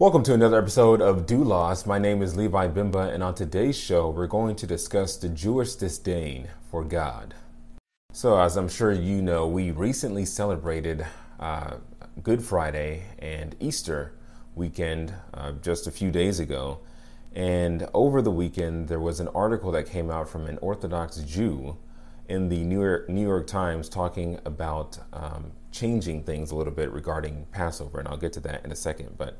Welcome to another episode of Doulos. My name is Levi Bimba, and on today's show, we're going to discuss the Jewish disdain for God. So, as I'm sure you know, we recently celebrated uh, Good Friday and Easter weekend uh, just a few days ago. And over the weekend, there was an article that came out from an Orthodox Jew in the New York, New York Times talking about um, changing things a little bit regarding Passover, and I'll get to that in a second. But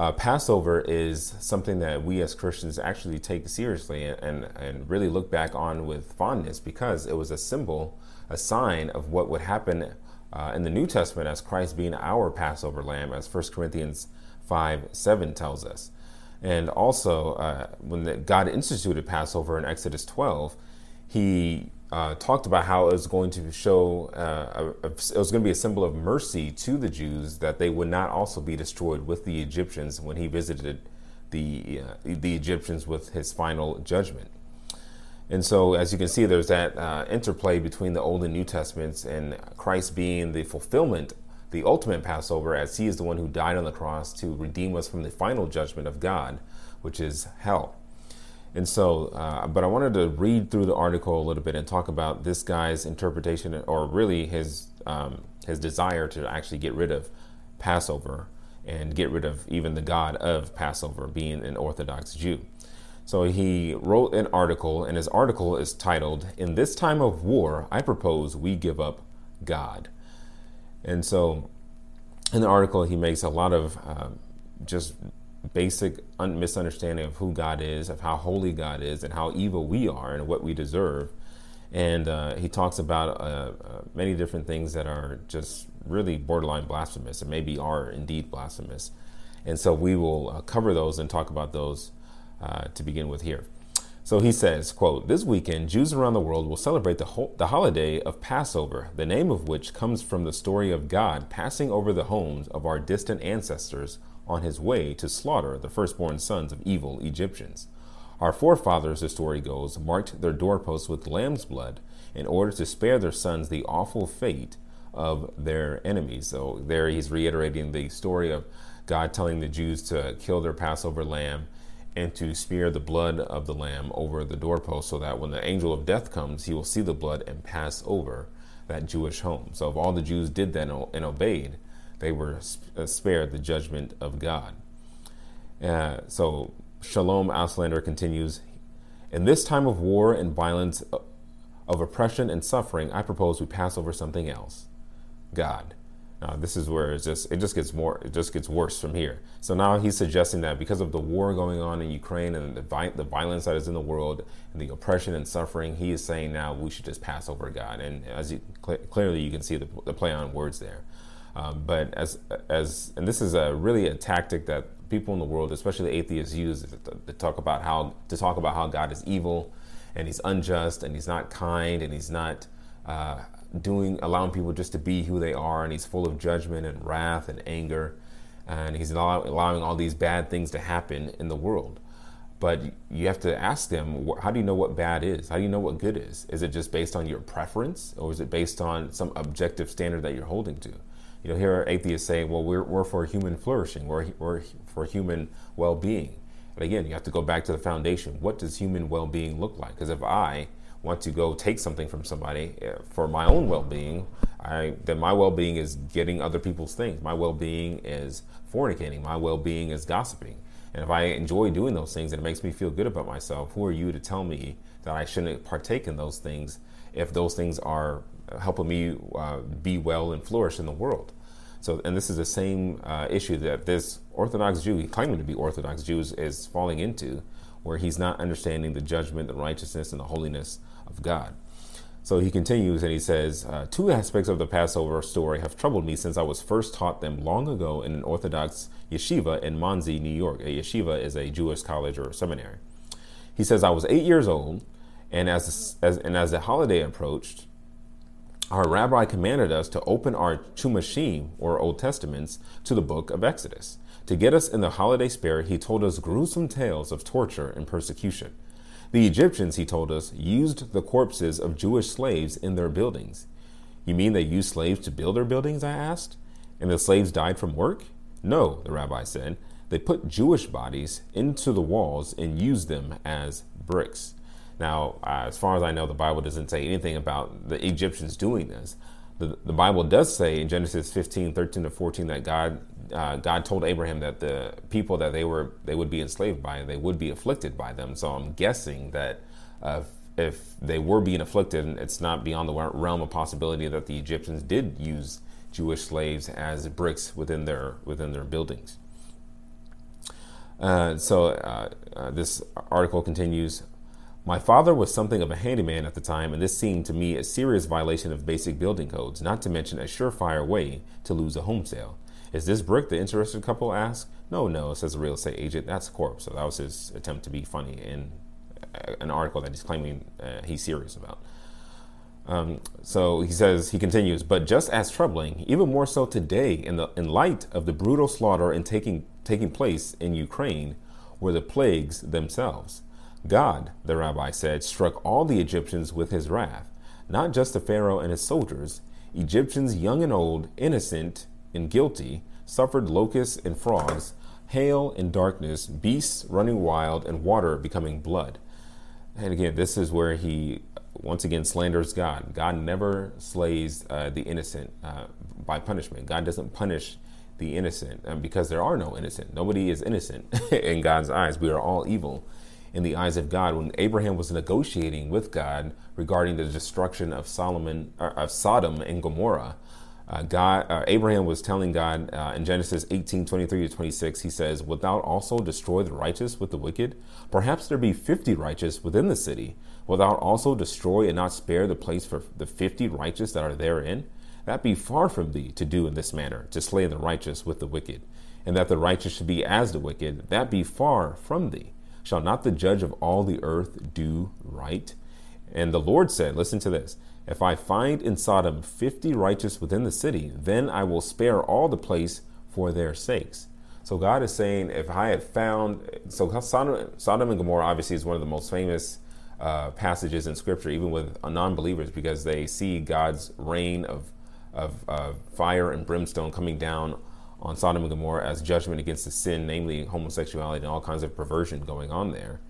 uh, Passover is something that we as Christians actually take seriously and, and really look back on with fondness because it was a symbol, a sign of what would happen uh, in the New Testament as Christ being our Passover lamb, as 1 Corinthians 5 7 tells us. And also, uh, when the, God instituted Passover in Exodus 12, he uh, talked about how it was going to show, uh, a, a, it was going to be a symbol of mercy to the Jews that they would not also be destroyed with the Egyptians when he visited the, uh, the Egyptians with his final judgment. And so, as you can see, there's that uh, interplay between the Old and New Testaments and Christ being the fulfillment, the ultimate Passover, as he is the one who died on the cross to redeem us from the final judgment of God, which is hell. And so, uh, but I wanted to read through the article a little bit and talk about this guy's interpretation, or really his um, his desire to actually get rid of Passover and get rid of even the God of Passover, being an Orthodox Jew. So he wrote an article, and his article is titled, "In This Time of War, I Propose We Give Up God." And so, in the article, he makes a lot of uh, just basic un- misunderstanding of who God is, of how holy God is, and how evil we are and what we deserve. And uh, he talks about uh, uh, many different things that are just really borderline blasphemous and maybe are indeed blasphemous. And so we will uh, cover those and talk about those uh, to begin with here. So he says, quote, This weekend, Jews around the world will celebrate the, ho- the holiday of Passover, the name of which comes from the story of God passing over the homes of our distant ancestors on his way to slaughter the firstborn sons of evil Egyptians. Our forefathers, the story goes, marked their doorposts with lamb's blood in order to spare their sons the awful fate of their enemies. So there he's reiterating the story of God telling the Jews to kill their Passover lamb and to smear the blood of the lamb over the doorpost so that when the angel of death comes, he will see the blood and pass over that Jewish home. So if all the Jews did that and obeyed, they were uh, spared the judgment of God. Uh, so Shalom Auslander continues In this time of war and violence, uh, of oppression and suffering, I propose we pass over something else God. Now, this is where it just it just gets more it just gets worse from here. So now he's suggesting that because of the war going on in Ukraine and the vi- the violence that is in the world and the oppression and suffering, he is saying now we should just pass over God. And as you cl- clearly you can see the, the play on words there. Um, but as as and this is a really a tactic that people in the world, especially atheists, use to, talk about how to talk about how God is evil, and He's unjust, and He's not kind, and He's not uh, doing allowing people just to be who they are, and He's full of judgment and wrath and anger, and He's allow, allowing all these bad things to happen in the world. But you have to ask them, how do you know what bad is? How do you know what good is? Is it just based on your preference, or is it based on some objective standard that you're holding to? You know, here atheists say, well, we're, we're for human flourishing, we're, we're for human well being. But again, you have to go back to the foundation. What does human well being look like? Because if I want to go take something from somebody eh, for my own well being, then my well being is getting other people's things. My well being is fornicating. My well being is gossiping. And if I enjoy doing those things and it makes me feel good about myself, who are you to tell me that I shouldn't partake in those things if those things are helping me uh, be well and flourish in the world. So, and this is the same uh, issue that this Orthodox Jew, claiming to be Orthodox Jews, is falling into, where he's not understanding the judgment, the righteousness, and the holiness of God. So he continues and he says, uh, Two aspects of the Passover story have troubled me since I was first taught them long ago in an Orthodox yeshiva in Monsey, New York. A yeshiva is a Jewish college or seminary. He says, I was eight years old, and as, as, and as the holiday approached, our rabbi commanded us to open our Chumashim, or Old Testaments, to the book of Exodus. To get us in the holiday spirit, he told us gruesome tales of torture and persecution. The Egyptians, he told us, used the corpses of Jewish slaves in their buildings. You mean they used slaves to build their buildings? I asked. And the slaves died from work? No, the rabbi said. they put Jewish bodies into the walls and used them as bricks. Now, uh, as far as I know, the Bible doesn't say anything about the Egyptians doing this. The, the Bible does say in Genesis 15, 13 to 14 that God uh, God told Abraham that the people that they were they would be enslaved by they would be afflicted by them. So I'm guessing that uh, if they were being afflicted, it's not beyond the realm of possibility that the Egyptians did use Jewish slaves as bricks within their within their buildings. Uh, so uh, uh, this article continues. My father was something of a handyman at the time, and this seemed to me a serious violation of basic building codes, not to mention a surefire way to lose a home sale. Is this brick? The interested couple asked. No, no, says the real estate agent. That's a corpse. So that was his attempt to be funny in an article that he's claiming uh, he's serious about. Um, so he says, he continues, but just as troubling, even more so today, in, the, in light of the brutal slaughter and taking, taking place in Ukraine, were the plagues themselves. God, the rabbi said, struck all the Egyptians with his wrath, not just the Pharaoh and his soldiers. Egyptians, young and old, innocent and guilty, suffered locusts and frogs, hail and darkness, beasts running wild, and water becoming blood. And again, this is where he once again slanders God. God never slays uh, the innocent uh, by punishment. God doesn't punish the innocent um, because there are no innocent. Nobody is innocent in God's eyes. We are all evil in the eyes of God. When Abraham was negotiating with God regarding the destruction of Solomon, uh, of Sodom and Gomorrah, uh, God, uh, Abraham was telling God uh, in Genesis 18, 23 to 26, he says, Wilt thou also destroy the righteous with the wicked? Perhaps there be 50 righteous within the city. Wilt thou also destroy and not spare the place for the 50 righteous that are therein? That be far from thee to do in this manner, to slay the righteous with the wicked, and that the righteous should be as the wicked. That be far from thee. Shall not the judge of all the earth do right? And the Lord said, Listen to this. If I find in Sodom fifty righteous within the city, then I will spare all the place for their sakes. So God is saying, if I had found, so Sodom, Sodom and Gomorrah obviously is one of the most famous uh, passages in Scripture, even with non-believers, because they see God's rain of of uh, fire and brimstone coming down on Sodom and Gomorrah as judgment against the sin, namely homosexuality and all kinds of perversion going on there.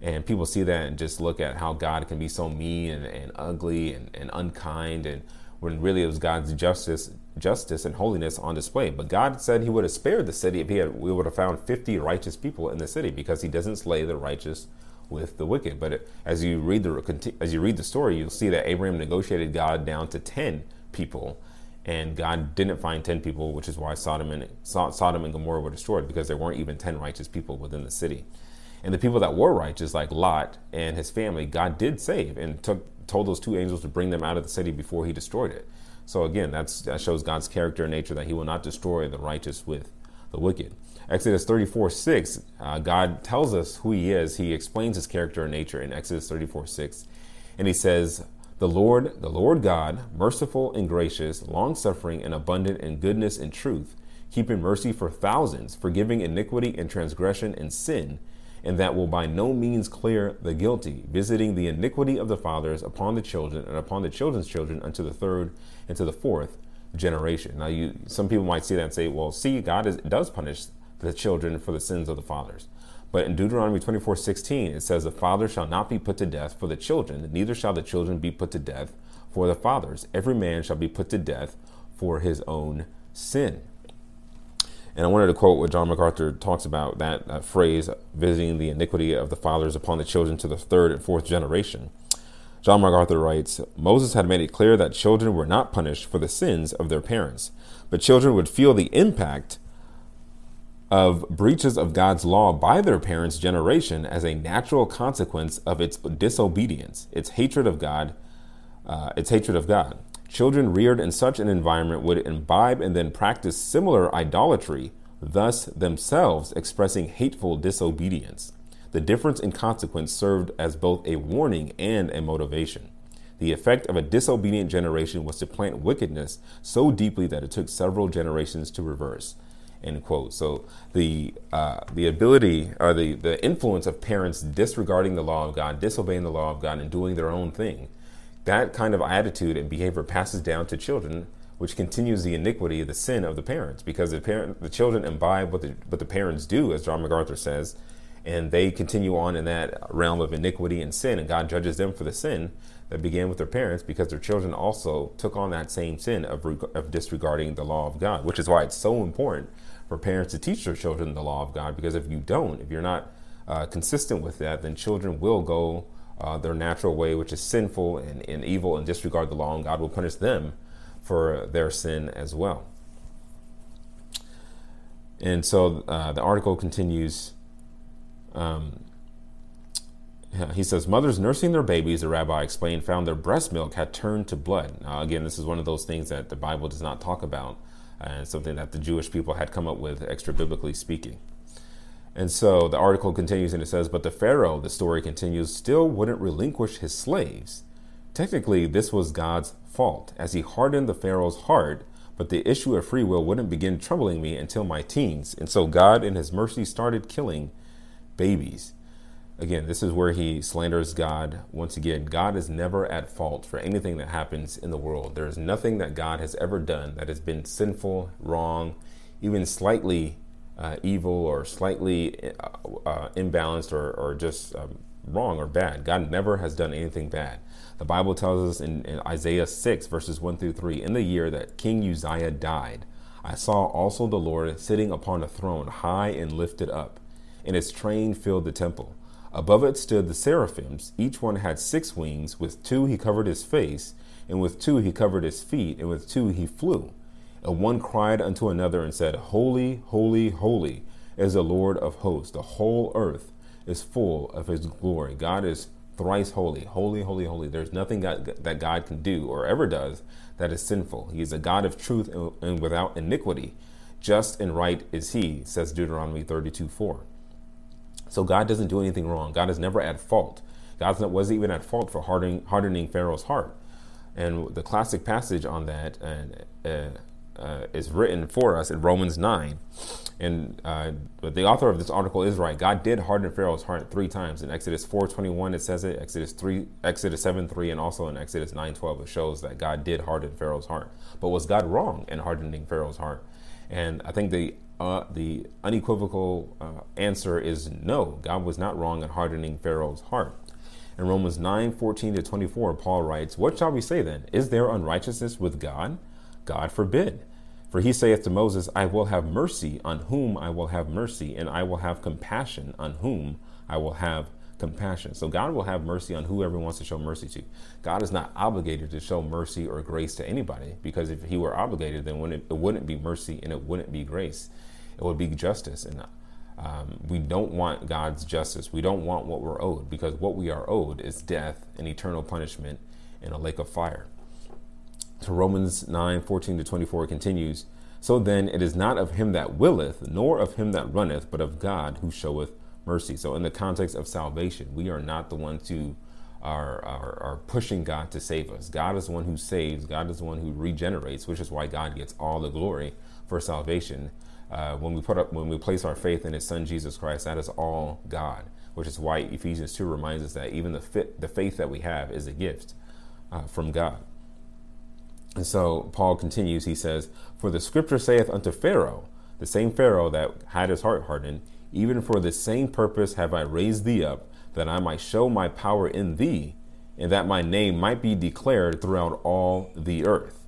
And people see that and just look at how God can be so mean and, and ugly and, and unkind, and when really it was God's justice, justice and holiness on display. But God said He would have spared the city if He had. We would have found fifty righteous people in the city because He doesn't slay the righteous with the wicked. But as you read the as you read the story, you'll see that Abraham negotiated God down to ten people, and God didn't find ten people, which is why Sodom and Sodom and Gomorrah were destroyed because there weren't even ten righteous people within the city. And the people that were righteous, like Lot and his family, God did save and took told those two angels to bring them out of the city before he destroyed it. So again, that shows God's character and nature that he will not destroy the righteous with the wicked. Exodus 34 6, uh, God tells us who he is. He explains his character and nature in Exodus 34 6. And he says, The Lord, the Lord God, merciful and gracious, long suffering and abundant in goodness and truth, keeping mercy for thousands, forgiving iniquity and transgression and sin and that will by no means clear the guilty, visiting the iniquity of the fathers upon the children and upon the children's children unto the third and to the fourth generation. Now, you some people might see that and say, "Well, see, God is, does punish the children for the sins of the fathers." But in Deuteronomy 24 16, it says, The father shall not be put to death for the children, neither shall the children be put to death for the fathers. Every man shall be put to death for his own sin. And I wanted to quote what John MacArthur talks about that uh, phrase, visiting the iniquity of the fathers upon the children to the third and fourth generation. John MacArthur writes Moses had made it clear that children were not punished for the sins of their parents, but children would feel the impact of breaches of God's law by their parents' generation as a natural consequence of its disobedience, its hatred of God, uh, its hatred of God. Children reared in such an environment would imbibe and then practice similar idolatry, thus themselves expressing hateful disobedience. The difference in consequence served as both a warning and a motivation. The effect of a disobedient generation was to plant wickedness so deeply that it took several generations to reverse. End quote. So the uh, the ability or the the influence of parents disregarding the law of God, disobeying the law of God, and doing their own thing that kind of attitude and behavior passes down to children which continues the iniquity, the sin of the parents, because the parent, the children imbibe what the what the parents do, as John MacArthur says, and they continue on in that realm of iniquity and sin, and God judges them for the sin that began with their parents because their children also took on that same sin of, of disregarding the law of God, which is why it's so important for parents to teach their children the law of God. Because if you don't, if you're not uh, consistent with that, then children will go uh, their natural way, which is sinful and, and evil, and disregard the law, and God will punish them for their sin as well. And so uh, the article continues. Um, he says, Mothers nursing their babies, the rabbi explained, found their breast milk had turned to blood. Again, this is one of those things that the Bible does not talk about, and something that the Jewish people had come up with, extra biblically speaking. And so the article continues and it says, But the Pharaoh, the story continues, still wouldn't relinquish his slaves. Technically, this was God's fault, as he hardened the Pharaoh's heart, but the issue of free will wouldn't begin troubling me until my teens. And so God, in his mercy, started killing babies. Again, this is where he slanders God. Once again, God is never at fault for anything that happens in the world. There is nothing that God has ever done that has been sinful, wrong, even slightly uh, evil or slightly uh, uh, imbalanced or, or just um, wrong or bad. God never has done anything bad. The Bible tells us in, in Isaiah 6, verses 1 through 3 In the year that King Uzziah died, I saw also the Lord sitting upon a throne, high and lifted up, and its train filled the temple. Above it stood the seraphims. Each one had six wings. With two he covered his face, and with two he covered his feet, and with two he flew. And one cried unto another and said, Holy, holy, holy is the Lord of hosts. The whole earth is full of his glory. God is thrice holy, holy, holy, holy. There's nothing God, that God can do or ever does that is sinful. He is a God of truth and without iniquity. Just and right is he, says Deuteronomy 32 4. So God doesn't do anything wrong. God is never at fault. God wasn't even at fault for hardening, hardening Pharaoh's heart. And the classic passage on that and, uh, uh, is written for us in Romans 9. And uh, the author of this article is right. God did harden Pharaoh's heart three times. In Exodus 4.21, it says it. Exodus 3, Exodus 7.3, and also in Exodus 9.12, it shows that God did harden Pharaoh's heart. But was God wrong in hardening Pharaoh's heart? And I think the uh, the unequivocal uh, answer is no. God was not wrong in hardening Pharaoh's heart. In Romans 9 14 to 24, Paul writes, What shall we say then? Is there unrighteousness with God? God forbid. For he saith to Moses, I will have mercy on whom I will have mercy, and I will have compassion on whom I will have compassion. So God will have mercy on whoever wants to show mercy to. God is not obligated to show mercy or grace to anybody because if he were obligated, then it wouldn't be mercy and it wouldn't be grace. It would be justice. And um, we don't want God's justice. We don't want what we're owed because what we are owed is death and eternal punishment in a lake of fire. So Romans 9 14 to 24 continues. So then it is not of him that willeth, nor of him that runneth, but of God who showeth mercy. So, in the context of salvation, we are not the ones who are, are, are, pushing God to save us. God is the one who saves, God is the one who regenerates, which is why God gets all the glory for salvation. Uh, when we put up, when we place our faith in His Son Jesus Christ, that is all God. Which is why Ephesians two reminds us that even the fit, the faith that we have is a gift uh, from God. And so Paul continues. He says, "For the Scripture saith unto Pharaoh, the same Pharaoh that had his heart hardened, even for the same purpose have I raised thee up, that I might show my power in thee, and that my name might be declared throughout all the earth.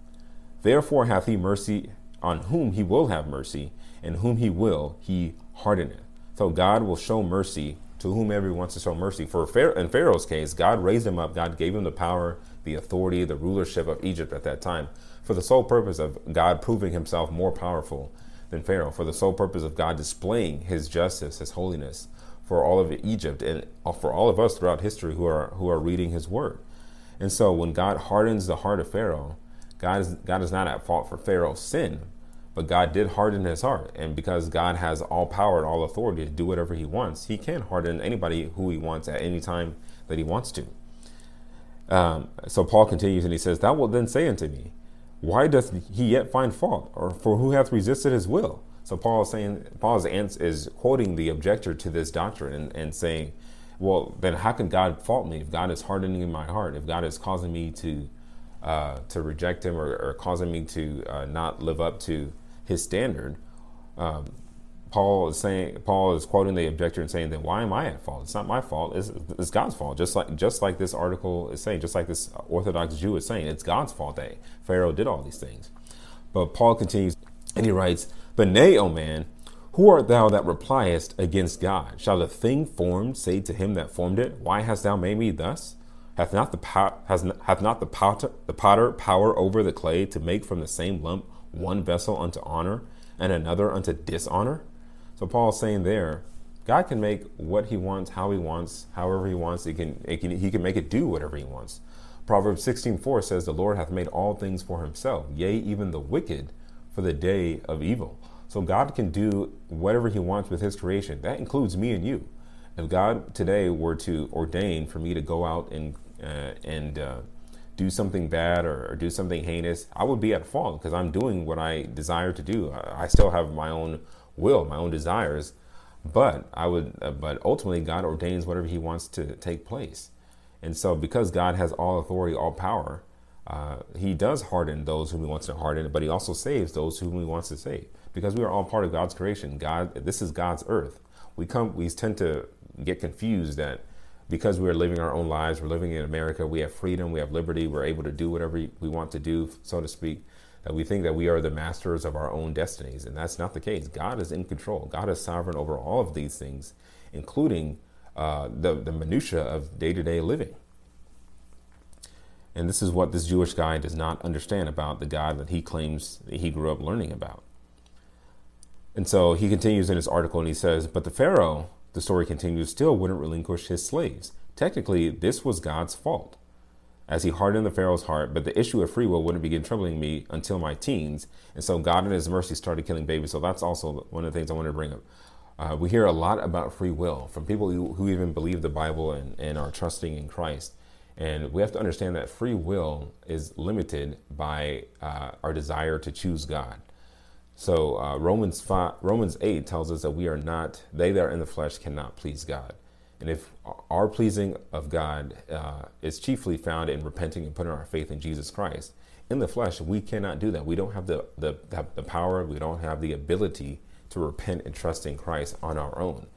Therefore hath he mercy on whom he will have mercy, and whom he will he hardeneth. So God will show mercy to whomever he wants to show mercy. For in Pharaoh's case, God raised him up. God gave him the power, the authority, the rulership of Egypt at that time, for the sole purpose of God proving himself more powerful than Pharaoh, for the sole purpose of God displaying his justice, his holiness for all of Egypt and uh, for all of us throughout history who are who are reading his word. And so when God hardens the heart of Pharaoh, God is God is not at fault for Pharaoh's sin, but God did harden his heart. And because God has all power and all authority to do whatever he wants, he can harden anybody who he wants at any time that he wants to. Um, so Paul continues and he says, Thou wilt then say unto me, why doth he yet find fault? Or for who hath resisted his will? So Paul is saying, Paul's answer is quoting the objector to this doctrine and, and saying, well, then how can God fault me if God is hardening my heart, if God is causing me to uh, to reject him or, or causing me to uh, not live up to his standard, um, Paul is saying Paul is quoting the objector and saying that why am I at fault? It's not my fault. It's, it's, God's fault. Just like just like this article is saying, just like this Orthodox Jew is saying, it's God's fault that Pharaoh did all these things. But Paul continues and he writes, "But nay, O man, who art thou that repliest against God? Shall the thing formed say to him that formed it, Why hast thou made me thus? Hath not the pot, has hath not the potter, the potter power over the clay to make from the same lump one vessel unto honor and another unto dishonor? So Paul's saying there, God can make what He wants, how He wants, however He wants. He can, can He can make it do whatever He wants. Proverbs sixteen four says, "The Lord hath made all things for Himself; yea, even the wicked for the day of evil." So God can do whatever He wants with His creation. That includes me and you. If God today were to ordain for me to go out and uh, and uh, do something bad or, or, do something heinous, I would be at fault because I'm doing what I desire to do. I, I, still have my own will, my own desires, but I would. Uh, but ultimately, God ordains whatever He wants to take place. And so, because God has all authority, all power, uh, He does harden those whom He wants to harden, but He also saves those whom He wants to save. Because we are all part of God's creation. God, this is God's earth. We come. We tend to get confused that because we're living our own lives, we're living in America, we have freedom, we have liberty, we're able to do whatever we want to do, so to speak, that we think that we are the masters of our own destinies. And that's not the case. God is in control, God is sovereign over all of these things, including uh, the, the minutiae of day to day living. And this is what this Jewish guy does not understand about the God that he claims that he grew up learning about. And so he continues in his article and he says, But the Pharaoh the story continues, still wouldn't relinquish his slaves. Technically, this was God's fault, as he hardened the Pharaoh's heart, but the issue of free will wouldn't begin troubling me until my teens. And so God in his mercy started killing babies. So that's also one of the things I wanted to bring up. Uh, we hear a lot about free will from people who, who even believe the Bible and, and are trusting in Christ. And we have to understand that free will is limited by uh, our desire to choose God. So uh, Romans five, Romans eight tells us that we are not they that are in the flesh cannot please God, and if our pleasing of God uh, is chiefly found in repenting and putting our faith in Jesus Christ, in the flesh we cannot do that. We don't have the the, the power. We don't have the ability to repent and trust in Christ on our own.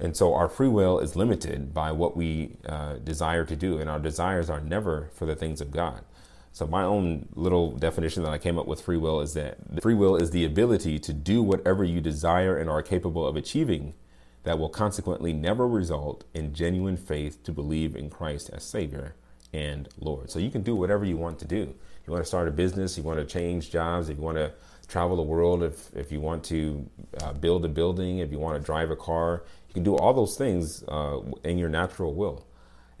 And so our free will is limited by what we uh, desire to do, and our desires are never for the things of God. So my own little definition that I came up with free will is that free will is the ability to do whatever you desire and are capable of achieving that will consequently never result in genuine faith to believe in Christ as Savior and Lord. So you can do whatever you want to do. You want to start a business, you want to change jobs, if you want to travel the world, if, if you want to uh, build a building, if you want to drive a car, you can do all those things uh, in your natural will.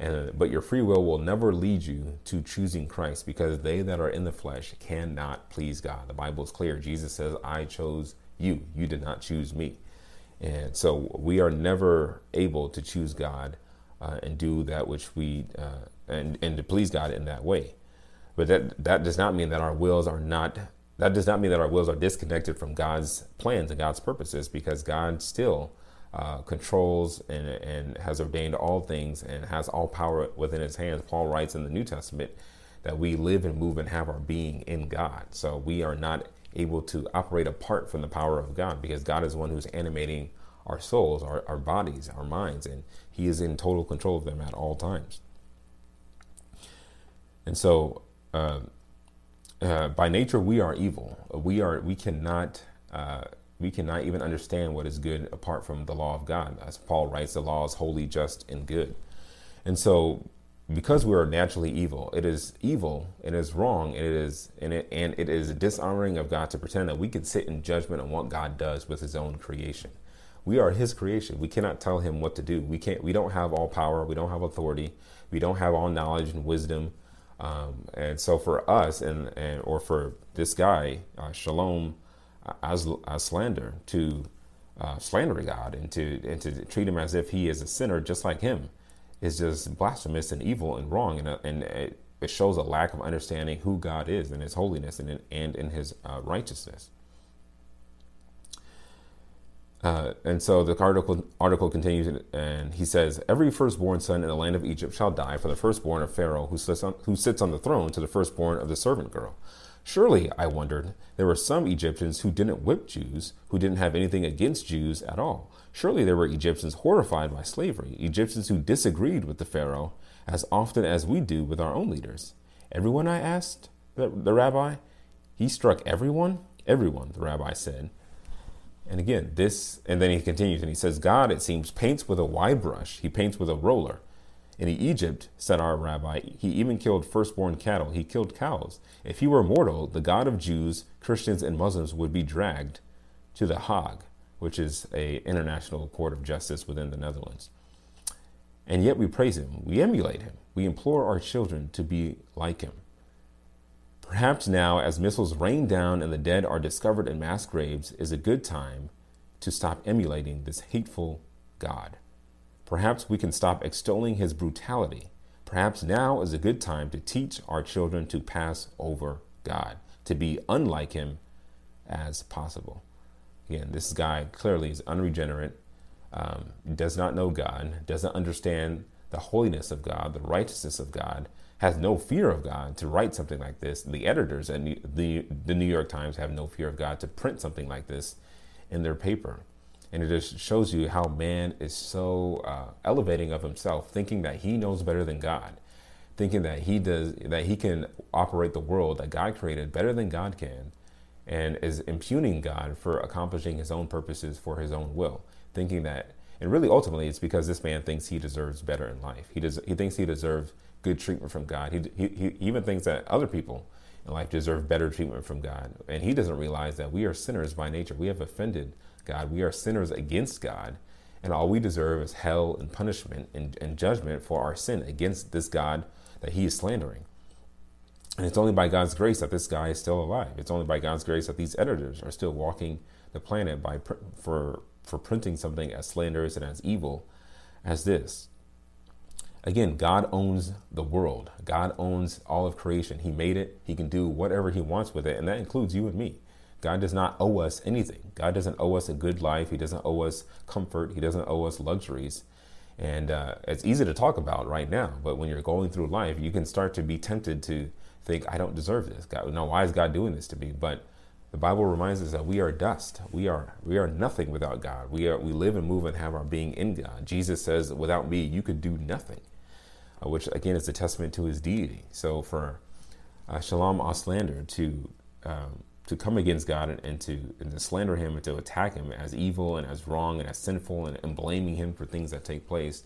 And, but your free will will never lead you to choosing Christ because they that are in the flesh cannot please God. The Bible is clear. Jesus says, I chose you. You did not choose me. And so we are never able to choose God uh, and do that which we, uh, and, and to please God in that way. But that, that does not mean that our wills are not, that does not mean that our wills are disconnected from God's plans and God's purposes because God still uh, controls and, and has ordained all things and has all power within his hands. Paul writes in the New Testament that we live and move and have our being in God. So we are not able to operate apart from the power of God because God is one who's animating our souls, our, our bodies, our minds, and He is in total control of them at all times. And so, uh, uh, by nature, we are evil. We are. We cannot uh, we cannot even understand what is good apart from the law of God. As Paul writes, the law is holy, just, and good. And so, because we are naturally evil, it is evil, it is wrong, and it is and it and it is dishonoring of God to pretend that we can sit in judgment on what God does with His own creation. We are His creation. We cannot tell Him what to do. We can't. We don't have all power. We don't have authority. We don't have all knowledge and wisdom. Um, and so, for us, and and or for this guy, uh, Shalom as, as slander to uh, slander God and to and to treat him as if he is a sinner just like him is just blasphemous and evil and wrong and, uh, and it, it, shows a lack of understanding who God is and his holiness and in, and in his uh, righteousness. Uh, and so the article article continues, and he says, "Every firstborn son in the land of Egypt shall die, for the firstborn of Pharaoh who sits on, who sits on the throne to the firstborn of the servant girl." Surely, I wondered, there were some Egyptians who didn't whip Jews, who didn't have anything against Jews at all. Surely there were Egyptians horrified by slavery, Egyptians who disagreed with the Pharaoh as often as we do with our own leaders. Everyone, I asked the, the rabbi. He struck everyone? Everyone, the rabbi said. And again, this, and then he continues and he says, God, it seems, paints with a wide brush. He paints with a roller. In Egypt, said our rabbi, he even killed firstborn cattle. He killed cows. If he were mortal, the God of Jews, Christians, and Muslims would be dragged to the Hague, which is a international court of justice within the Netherlands. And yet we praise him. We emulate him. We implore our children to be like him. Perhaps now, as missiles rain down and the dead are discovered in mass graves, is a good time to stop emulating this hateful God. Perhaps we can stop extolling his brutality. Perhaps now is a good time to teach our children to pass over God, to be unlike him as possible. Again, this guy clearly is unregenerate, um, does not know God, doesn't understand the holiness of God, the righteousness of God, has no fear of God to write something like this. The editors at the, the New York Times have no fear of God to print something like this in their paper. And it just shows you how man is so uh, elevating of himself, thinking that he knows better than God, thinking that he does that he can operate the world that God created better than God can, and is impugning God for accomplishing his own purposes for his own will, thinking that. And really, ultimately, it's because this man thinks he deserves better in life. He does. He thinks he deserves good treatment from God. He, he, he even thinks that other people life deserve better treatment from God, and he doesn't realize that we are sinners by nature. We have offended God. We are sinners against God, and all we deserve is hell and punishment and, and judgment for our sin against this God that he is slandering. And it's only by God's grace that this guy is still alive. It's only by God's grace that these editors are still walking the planet by for for printing something as slanderous and as evil as this. Again, God owns the world. God owns all of creation. He made it. He can do whatever he wants with it, and that includes you and me. God does not owe us anything. God doesn't owe us a good life. He doesn't owe us comfort. He doesn't owe us luxuries. And uh, it's easy to talk about right now, but when you're going through life, you can start to be tempted to think, I don't deserve this. God, no, why is God doing this to me? But the Bible reminds us that we are dust. We are we are nothing without God. We are we live and move and have our being in God. Jesus says, "Without me, you could do nothing," uh, which again is a testament to His deity. So for uh, Shalom Auslander to um, to come against God and, and, to, and to slander him and to attack him as evil and as wrong and as sinful and, and blaming him for things that take place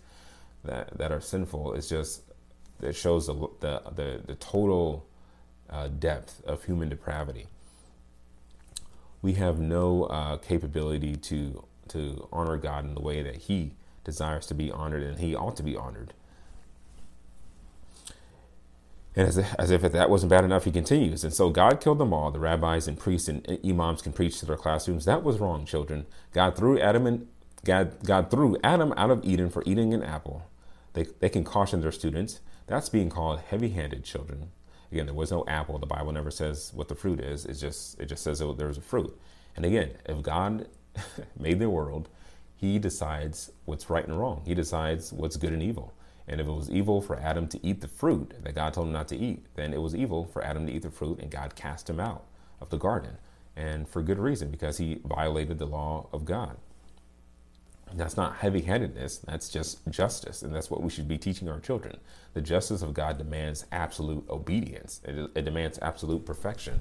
that, that are sinful is just it shows the the, the, the total uh, depth of human depravity. We have no uh, capability to to honor God in the way that He desires to be honored and He ought to be honored. And as, as if that wasn't bad enough, he continues. And so God killed them all. The rabbis and priests and imams can preach to their classrooms. That was wrong, children. God threw Adam and God, God threw Adam out of Eden for eating an apple. They, they can caution their students. That's being called heavy-handed, children. Again, there was no apple. The Bible never says what the fruit is. It just it just says there's a fruit. And again, if God made the world, He decides what's right and wrong. He decides what's good and evil. And if it was evil for Adam to eat the fruit that God told him not to eat, then it was evil for Adam to eat the fruit, and God cast him out of the garden. And for good reason, because he violated the law of God. That's not heavy handedness, that's just justice. And that's what we should be teaching our children. The justice of God demands absolute obedience, it, it demands absolute perfection,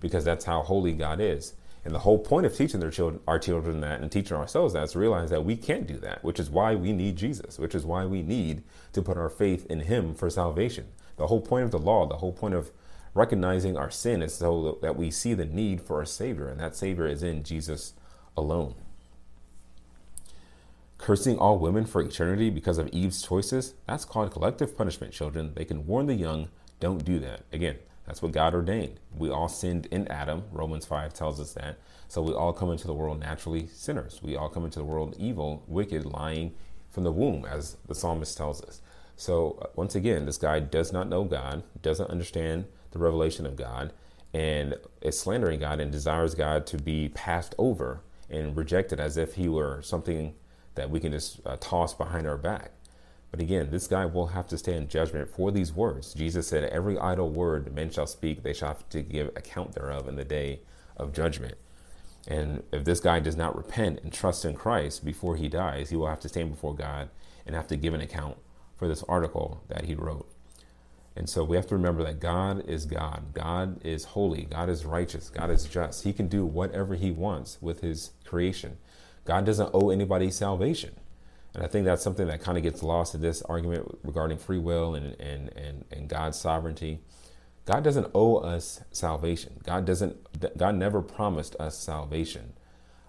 because that's how holy God is. And the whole point of teaching their children, our children that and teaching ourselves that is to realize that we can't do that, which is why we need Jesus, which is why we need to put our faith in Him for salvation. The whole point of the law, the whole point of recognizing our sin is so that we see the need for a Savior, and that Savior is in Jesus alone. Cursing all women for eternity because of Eve's choices, that's called collective punishment, children. They can warn the young, don't do that. Again, that's what God ordained. We all sinned in Adam. Romans 5 tells us that. So we all come into the world naturally sinners. We all come into the world evil, wicked, lying from the womb, as the psalmist tells us. So uh, once again, this guy does not know God, doesn't understand the revelation of God, and is slandering God and desires God to be passed over and rejected as if he were something that we can just uh, toss behind our back. But again, this guy will have to stand judgment for these words. Jesus said, Every idle word men shall speak, they shall have to give account thereof in the day of judgment. And if this guy does not repent and trust in Christ before he dies, he will have to stand before God and have to give an account for this article that he wrote. And so we have to remember that God is God. God is holy. God is righteous. God is just. He can do whatever he wants with his creation. God doesn't owe anybody salvation. And I think that's something that kind of gets lost in this argument regarding free will and, and, and, and God's sovereignty. God doesn't owe us salvation. God doesn't. God never promised us salvation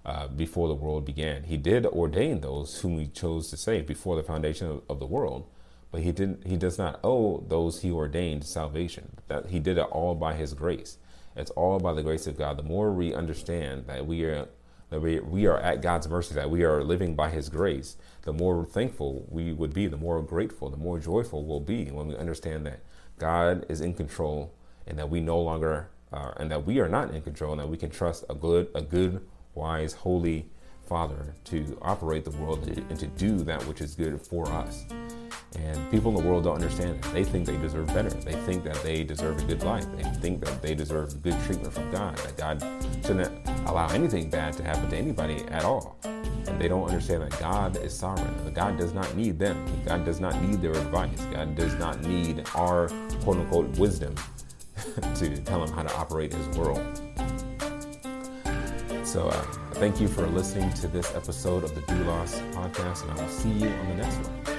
uh, before the world began. He did ordain those whom He chose to save before the foundation of, of the world, but He didn't. He does not owe those He ordained salvation. That He did it all by His grace. It's all by the grace of God. The more we understand that we are that we, we are at God's mercy, that we are living by His grace, the more thankful we would be, the more grateful, the more joyful we'll be when we understand that God is in control and that we no longer uh, and that we are not in control and that we can trust a good, a good, wise, holy Father to operate the world and to do that which is good for us. And people in the world don't understand it. They think they deserve better. They think that they deserve a good life. They think that they deserve good treatment from God, that God shouldn't allow anything bad to happen to anybody at all. And they don't understand that God is sovereign. God does not need them. God does not need their advice. God does not need our quote unquote wisdom to tell him how to operate his world. So, uh, thank you for listening to this episode of the Doulos podcast, and I will see you on the next one.